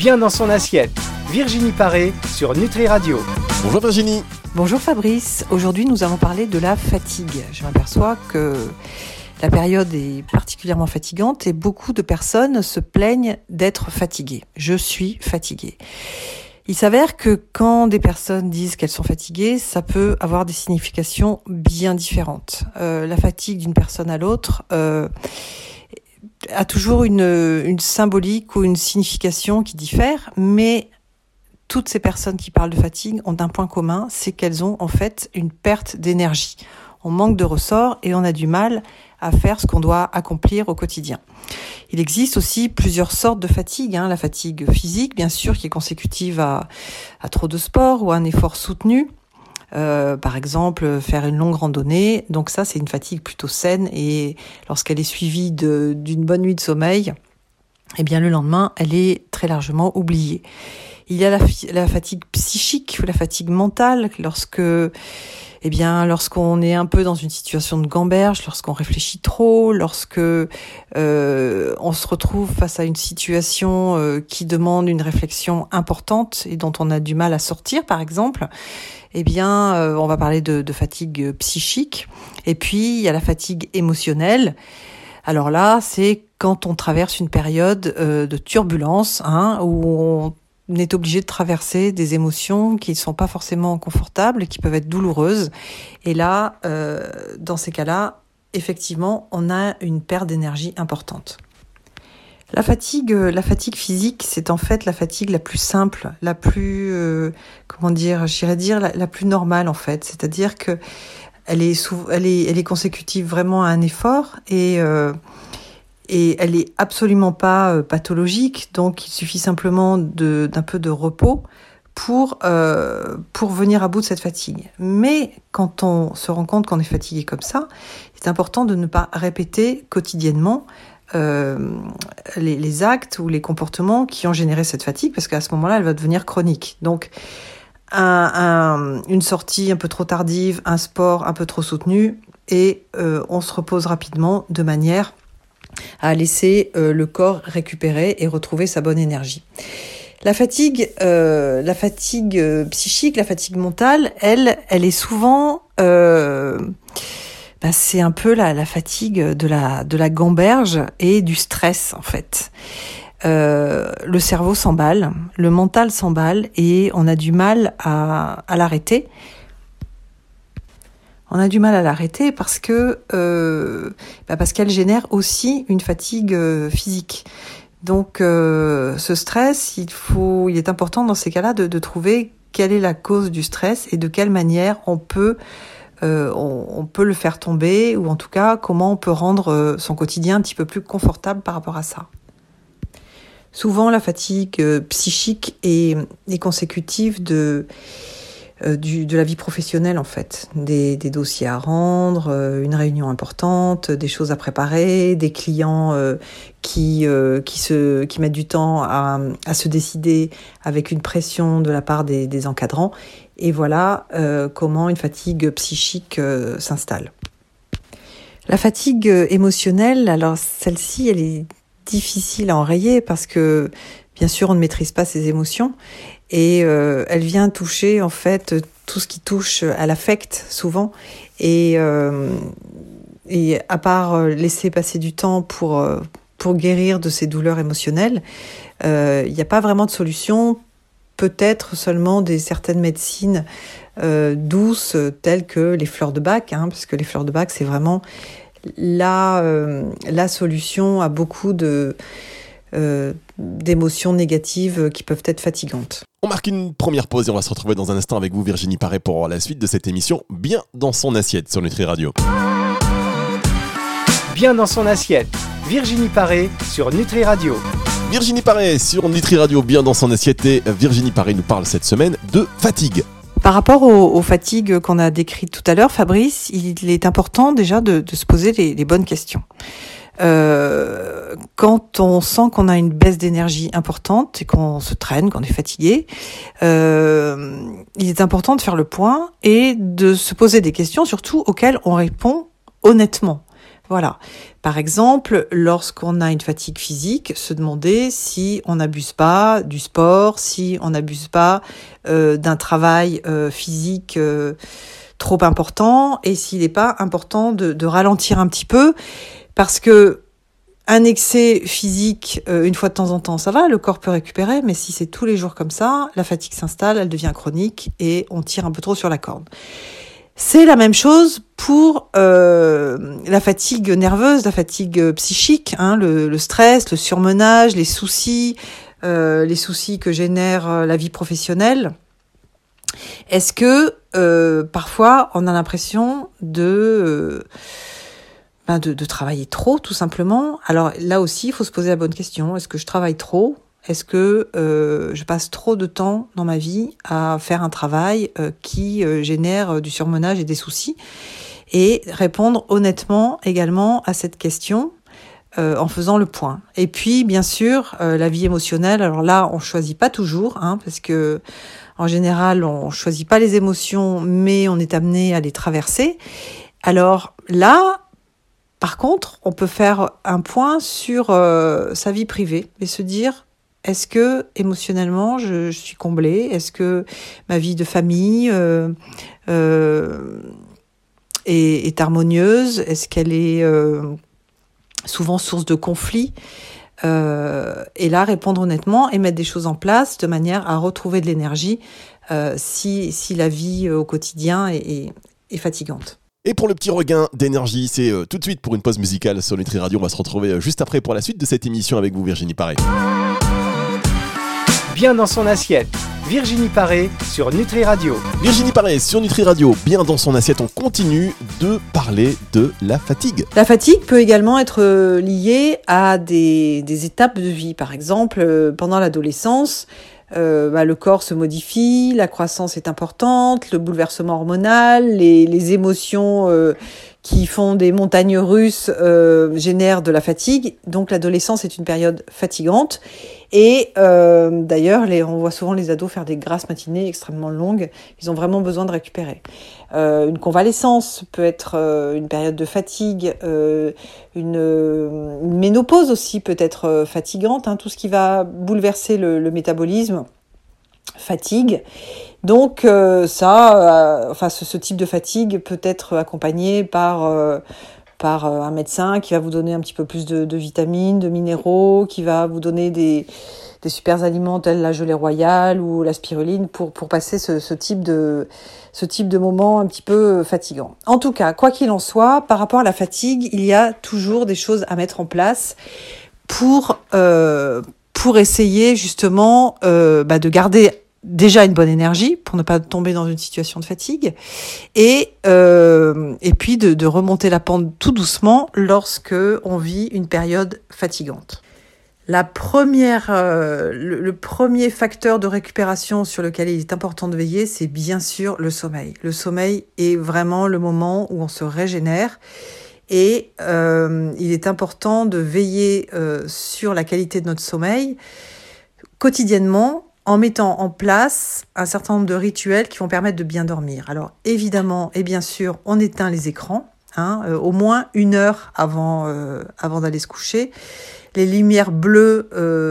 bien dans son assiette. Virginie Paré sur Nutri Radio. Bonjour Virginie. Bonjour Fabrice. Aujourd'hui, nous allons parler de la fatigue. Je m'aperçois que la période est particulièrement fatigante et beaucoup de personnes se plaignent d'être fatiguées. Je suis fatiguée. Il s'avère que quand des personnes disent qu'elles sont fatiguées, ça peut avoir des significations bien différentes. Euh, la fatigue d'une personne à l'autre euh, a toujours une, une symbolique ou une signification qui diffère, mais toutes ces personnes qui parlent de fatigue ont un point commun, c'est qu'elles ont en fait une perte d'énergie. On manque de ressort et on a du mal à faire ce qu'on doit accomplir au quotidien. Il existe aussi plusieurs sortes de fatigue. Hein. La fatigue physique, bien sûr, qui est consécutive à, à trop de sport ou à un effort soutenu. Euh, par exemple, faire une longue randonnée. Donc ça, c'est une fatigue plutôt saine et lorsqu'elle est suivie d'une bonne nuit de sommeil, eh bien le lendemain, elle est très largement oubliée. Il y a la, la fatigue psychique ou la fatigue mentale lorsque eh bien, lorsqu'on est un peu dans une situation de gamberge, lorsqu'on réfléchit trop, lorsque euh, on se retrouve face à une situation euh, qui demande une réflexion importante et dont on a du mal à sortir, par exemple, eh bien, euh, on va parler de, de, fatigue psychique. Et puis, il y a la fatigue émotionnelle. Alors là, c'est quand on traverse une période de turbulence, hein, où on est obligé de traverser des émotions qui ne sont pas forcément confortables, qui peuvent être douloureuses. Et là, euh, dans ces cas-là, effectivement, on a une perte d'énergie importante. La fatigue, euh, la fatigue physique, c'est en fait la fatigue la plus simple, la plus, euh, comment dire, j'irais dire la, plus normale en fait. C'est-à-dire que elle est, consécutive vraiment à un effort et elle est absolument pas euh, pathologique, donc il suffit simplement d'un peu de repos pour euh, pour venir à bout de cette fatigue. Mais quand on se rend compte qu'on est fatigué comme ça, c'est important de ne pas répéter quotidiennement euh, les, actes ou les comportements qui ont généré cette fatigue, parce qu'à ce moment-là, elle va devenir chronique. Donc, un, un, une sortie un peu trop tardive, un sport un peu trop soutenu, et on se repose rapidement de manière à laisser euh, le corps récupérer et retrouver sa bonne énergie. La fatigue, euh, la fatigue euh, psychique, la fatigue mentale, elle, elle est souvent, bah, c'est un peu la, la, fatigue de la de la gamberge et du stress en fait. Le cerveau s'emballe, le mental s'emballe et on a du mal à, à l'arrêter on a du mal à l'arrêter parce que euh, bah parce qu'elle génère aussi une fatigue euh, physique. Donc euh, ce stress, il faut, il est important dans ces cas-là de, trouver quelle est la cause du stress et de quelle manière on peut le faire tomber ou en tout cas comment on peut rendre son quotidien un petit peu plus confortable par rapport à ça. Souvent la fatigue psychique est, consécutive de du, de la vie professionnelle en fait, des, des dossiers à rendre, euh, une réunion importante, des choses à préparer, des clients euh, qui qui se qui mettent du temps à, à se décider avec une pression de la part des, des encadrants et voilà comment une fatigue psychique s'installe. La fatigue émotionnelle, alors celle-ci, elle est difficile à enrayer parce que bien sûr on ne maîtrise pas ses émotions et euh, elle vient toucher en fait tout ce qui touche à l'affect souvent et euh, à part euh, laisser passer du temps pour pour guérir de ces douleurs émotionnelles, il n'y a pas vraiment de solution. Peut-être seulement des certaines médecines douces telles que les fleurs de bac, hein, parce que les fleurs de bac c'est vraiment la la solution à beaucoup de euh, d'émotions négatives qui peuvent être fatigantes. On marque une première pause et on va se retrouver dans un instant avec vous Virginie Paré pour la suite de cette émission Bien dans son assiette sur Nutri Radio. Bien dans son assiette, Virginie Paré sur Nutri Radio. Virginie Paré sur Nutri Radio, bien dans son assiette et Virginie Paré nous parle cette semaine de fatigue. Par rapport aux, fatigues qu'on a décrites tout à l'heure, Fabrice, il est important déjà de, se poser les, les bonnes questions. Euh, quand on sent qu'on a une baisse d'énergie importante et qu'on se traîne, qu'on est fatigué, euh, il est important de faire le point et de se poser des questions surtout auxquelles on répond honnêtement. Voilà. Par exemple, lorsqu'on a une fatigue physique, se demander si on n'abuse pas du sport, si on n'abuse pas euh, d'un travail euh, physique euh, trop important et s'il n'est pas important de, ralentir un petit peu parce que un excès physique une fois de temps en temps, ça va, le corps peut récupérer, mais si c'est tous les jours comme ça, la fatigue s'installe, elle devient chronique et on tire un peu trop sur la corde. C'est la même chose pour euh, la fatigue nerveuse, la fatigue psychique, hein, le, stress, le surmenage, les soucis, euh, les soucis que génère euh, la vie professionnelle. Est-ce que parfois on a l'impression de, ben de, de travailler trop, tout simplement? Alors là aussi, il faut se poser la bonne question. Est-ce que je travaille trop? Est-ce que euh, je passe trop de temps dans ma vie à faire un travail euh, qui euh, génère du surmenage et des soucis Et répondre honnêtement également à cette question en faisant le point. Et puis, bien sûr, la vie émotionnelle. Alors là, on choisit pas toujours, hein, parce que en général, on choisit pas les émotions, mais on est amené à les traverser. Alors là, par contre, on peut faire un point sur sa vie privée et se dire est-ce que émotionnellement je, suis comblée? Est-ce que ma vie de famille euh, euh, est, harmonieuse? Est-ce qu'elle est, euh, souvent source de conflits? Et là, répondre honnêtement et mettre des choses en place de manière à retrouver de l'énergie si, si la vie au quotidien est, fatigante. Et pour le petit regain d'énergie, c'est tout de suite pour une pause musicale sur Nutri Radio. On va se retrouver juste après pour la suite de cette émission avec vous, Virginie Paré bien dans son assiette. Virginie Paré sur Nutri Radio. Virginie Paré sur Nutri Radio, bien dans son assiette, on continue de parler de la fatigue. La fatigue peut également être euh, liée à des, étapes de vie. Par exemple, euh, pendant l'adolescence, euh, bah, le corps se modifie, la croissance est importante, le bouleversement hormonal, les, émotions qui font des montagnes russes génèrent de la fatigue. Donc l'adolescence est une période fatigante. Et euh, d'ailleurs, on voit souvent les ados faire des grasses matinées extrêmement longues. Ils ont vraiment besoin de récupérer. Euh, une convalescence peut être euh, une période de fatigue. Euh, une, ménopause aussi peut être euh, fatigante. Hein, tout ce qui va bouleverser le, le métabolisme fatigue. Donc ça, enfin ce, type de fatigue peut être accompagné par euh, un médecin qui va vous donner un petit peu plus de, vitamines, de minéraux, qui va vous donner des, des super aliments tels la gelée royale ou la spiruline pour, passer ce, type de, moment un petit peu fatigant. En tout cas, quoi qu'il en soit, par rapport à la fatigue, il y a toujours des choses à mettre en place pour, euh, pour essayer justement euh, bah, de garder déjà une bonne énergie pour ne pas tomber dans une situation de fatigue et euh, et puis de, remonter la pente tout doucement lorsque on vit une période fatigante. La première, euh, le, premier facteur de récupération sur lequel il est important de veiller, c'est bien sûr le sommeil. Le sommeil est vraiment le moment où on se régénère et euh, il est important de veiller euh, sur la qualité de notre sommeil quotidiennement en mettant en place un certain nombre de rituels qui vont permettre de bien dormir. Alors évidemment et bien sûr, on éteint les écrans, hein, euh, au moins une heure avant, avant d'aller se coucher. Les lumières bleues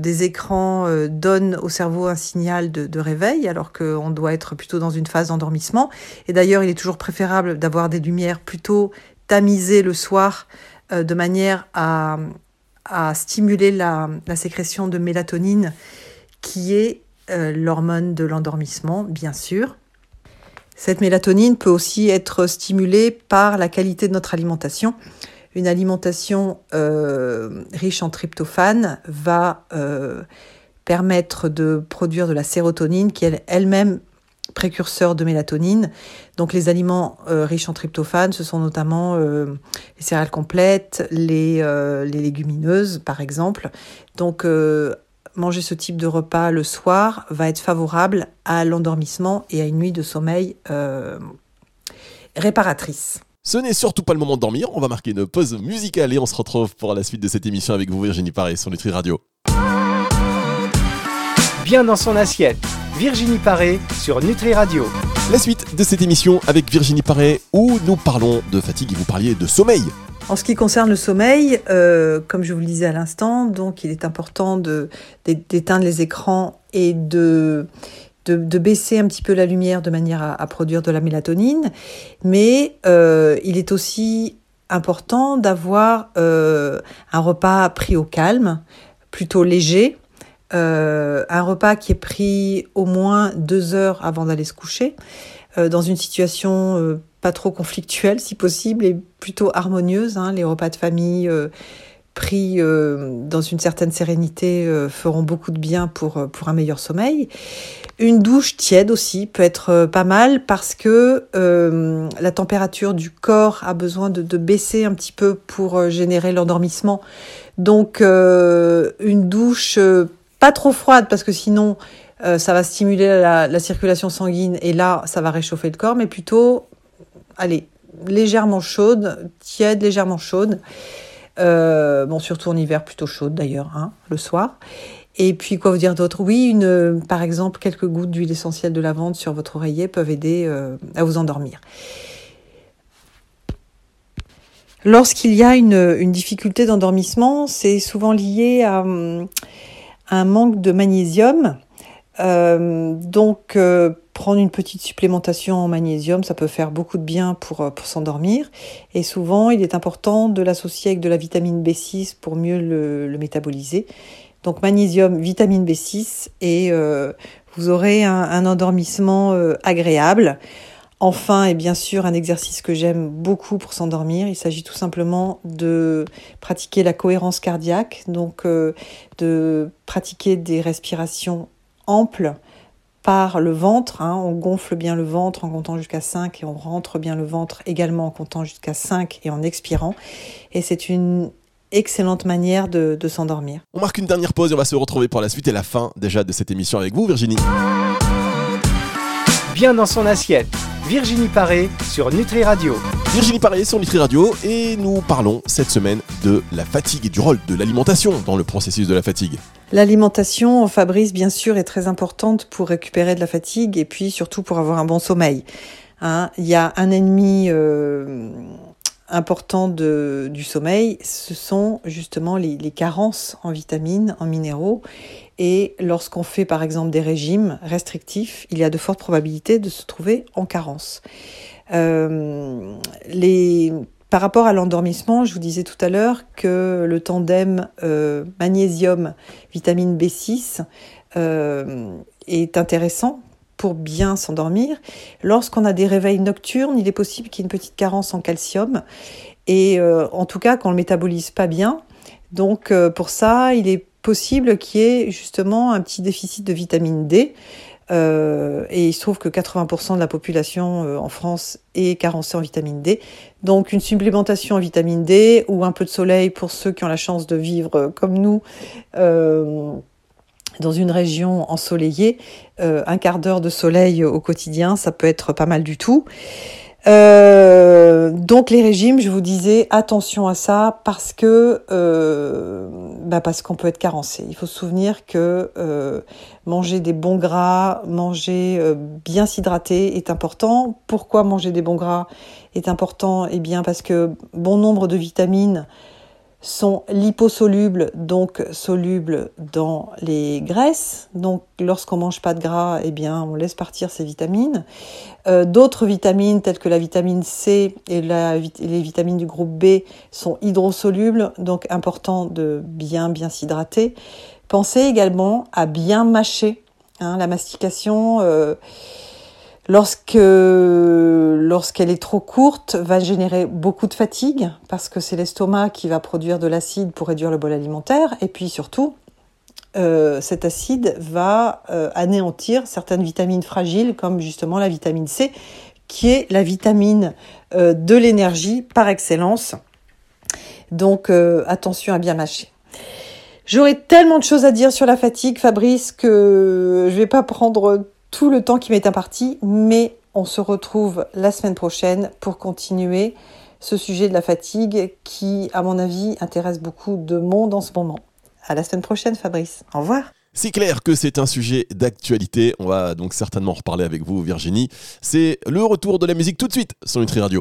des écrans donnent au cerveau un signal de, de réveil, alors qu'on doit être plutôt dans une phase d'endormissement. Et d'ailleurs, il est toujours préférable d'avoir des lumières plutôt le soir, de manière à, stimuler la, sécrétion de mélatonine, qui est euh, l'hormone de l'endormissement, bien sûr. Cette mélatonine peut aussi être stimulée par la qualité de notre alimentation. Une alimentation euh, riche en tryptophane va euh, permettre de produire de la sérotonine qui elle-même précurseur de mélatonine. Donc les aliments riches en tryptophane, ce sont notamment les céréales complètes, les, les, légumineuses par exemple. Donc manger ce type de repas le soir va être favorable à l'endormissement et à une nuit de sommeil euh, réparatrice. Ce n'est surtout pas le moment de dormir, on va marquer une pause musicale et on se retrouve pour la suite de cette émission avec vous Virginie Paré sur Nutri Radio. Bien dans son assiette, Virginie Paré sur Nutri Radio. La suite de cette émission avec Virginie Paré où nous parlons de fatigue et vous parliez de sommeil. En ce qui concerne le sommeil, euh, comme je vous le disais à l'instant, donc il est important d'éteindre les écrans et de, de, baisser un petit peu la lumière de manière à, produire de la mélatonine. Mais euh, il est aussi important d'avoir euh, un repas pris au calme, plutôt léger, euh, un repas qui est pris au moins deux heures avant d'aller se coucher, euh, dans une situation euh, pas trop conflictuelle si possible et plutôt harmonieuse. Hein. Les repas de famille pris dans une certaine sérénité feront beaucoup de bien pour, pour un meilleur sommeil. Une douche tiède aussi peut être pas mal parce que la température du corps a besoin de, de baisser un petit peu pour générer l'endormissement. Donc une douche pas trop froide parce que sinon euh, ça va stimuler la, circulation sanguine et là ça va réchauffer le corps, mais plutôt, allez, légèrement chaude, tiède, légèrement chaude. Euh, bon, surtout en hiver, plutôt chaude d'ailleurs, hein, le soir. Et puis, quoi vous dire d'autre? Oui, une, par exemple, quelques gouttes d'huile essentielle de lavande sur votre oreiller peuvent aider euh, à vous endormir. Lorsqu'il y a une, difficulté d'endormissement, c'est souvent lié à, hum, un manque de magnésium. Euh, donc, euh, prendre une petite supplémentation en magnésium, ça peut faire beaucoup de bien pour, euh, s'endormir. Et souvent, il est important de l'associer avec de la vitamine B6 pour mieux le, métaboliser. Donc, magnésium, vitamine B6, et vous aurez un endormissement agréable. Enfin, et bien sûr, un exercice que j'aime beaucoup pour s'endormir, il s'agit tout simplement de pratiquer la cohérence cardiaque, donc euh, de pratiquer des respirations amples par le ventre. Hein. On gonfle bien le ventre en comptant jusqu'à 5 et on rentre bien le ventre également en comptant jusqu'à 5 et en expirant. Et c'est une excellente manière de, de s'endormir. On marque une dernière pause et on va se retrouver pour la suite et la fin déjà de cette émission avec vous, Virginie. Bien dans son assiette Virginie Paré sur Nutri Radio. Virginie Paré sur Nutri Radio et nous parlons cette semaine de la fatigue et du rôle de l'alimentation dans le processus de la fatigue. L'alimentation, Fabrice, bien sûr, est très importante pour récupérer de la fatigue et puis surtout pour avoir un bon sommeil. Hein, il y a un ennemi euh, important de, du sommeil, ce sont justement les, les carences en vitamines, en minéraux. Et lorsqu'on fait par exemple des régimes restrictifs, il y a de fortes probabilités de se trouver en carence. Euh, les, par rapport à l'endormissement, je vous disais tout à l'heure que le tandem euh, magnésium-vitamine B6 euh, est intéressant pour bien s'endormir. Lorsqu'on a des réveils nocturnes, il est possible qu'il y ait une petite carence en calcium. Et en tout cas, qu'on ne le métabolise pas bien. Donc pour ça, il est possible qu'il y ait justement un petit déficit de vitamine D. Euh, et il se trouve que 80% de la population en France est carencée en vitamine D. Donc une supplémentation en vitamine D ou un peu de soleil pour ceux qui ont la chance de vivre comme nous dans une région ensoleillée, euh, un quart d'heure de soleil au quotidien, ça peut être pas mal du tout. Euh, donc les régimes, je vous disais attention à ça parce que euh, bah parce qu'on peut être carencé. Il faut se souvenir que manger des bons gras, manger bien s'hydrater est important. Pourquoi manger des bons gras est important? Eh bien parce que bon nombre de vitamines sont liposolubles, donc solubles dans les graisses. Donc lorsqu'on mange pas de gras, eh bien on laisse partir ces vitamines. Euh, d'autres vitamines telles que la vitamine C et les vitamines du groupe B sont hydrosolubles, donc important de bien bien s'hydrater. Pensez également à bien mâcher. Hein, la mastication. Euh, Lorsque, lorsqu'elle est trop courte, va générer beaucoup de fatigue parce que c'est l'estomac qui va produire de l'acide pour réduire le bol alimentaire. Et puis surtout, euh, cet acide va euh, anéantir certaines vitamines fragiles comme justement la vitamine C, qui est la vitamine euh, de l'énergie par excellence. Donc attention à bien mâcher. J'aurais tellement de choses à dire sur la fatigue, Fabrice, que je vais pas prendre tout le temps qui m'est imparti, mais on se retrouve la semaine prochaine pour continuer ce sujet de la fatigue qui, à mon avis, intéresse beaucoup de monde en ce moment. À la semaine prochaine, Fabrice. Au revoir. C'est clair que c'est un sujet d'actualité. On va donc certainement en reparler avec vous, Virginie. C'est le retour de la musique tout de suite sur Nutri Radio.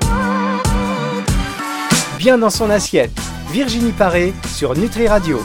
Bien dans son assiette, Virginie Paré sur Nutri Radio.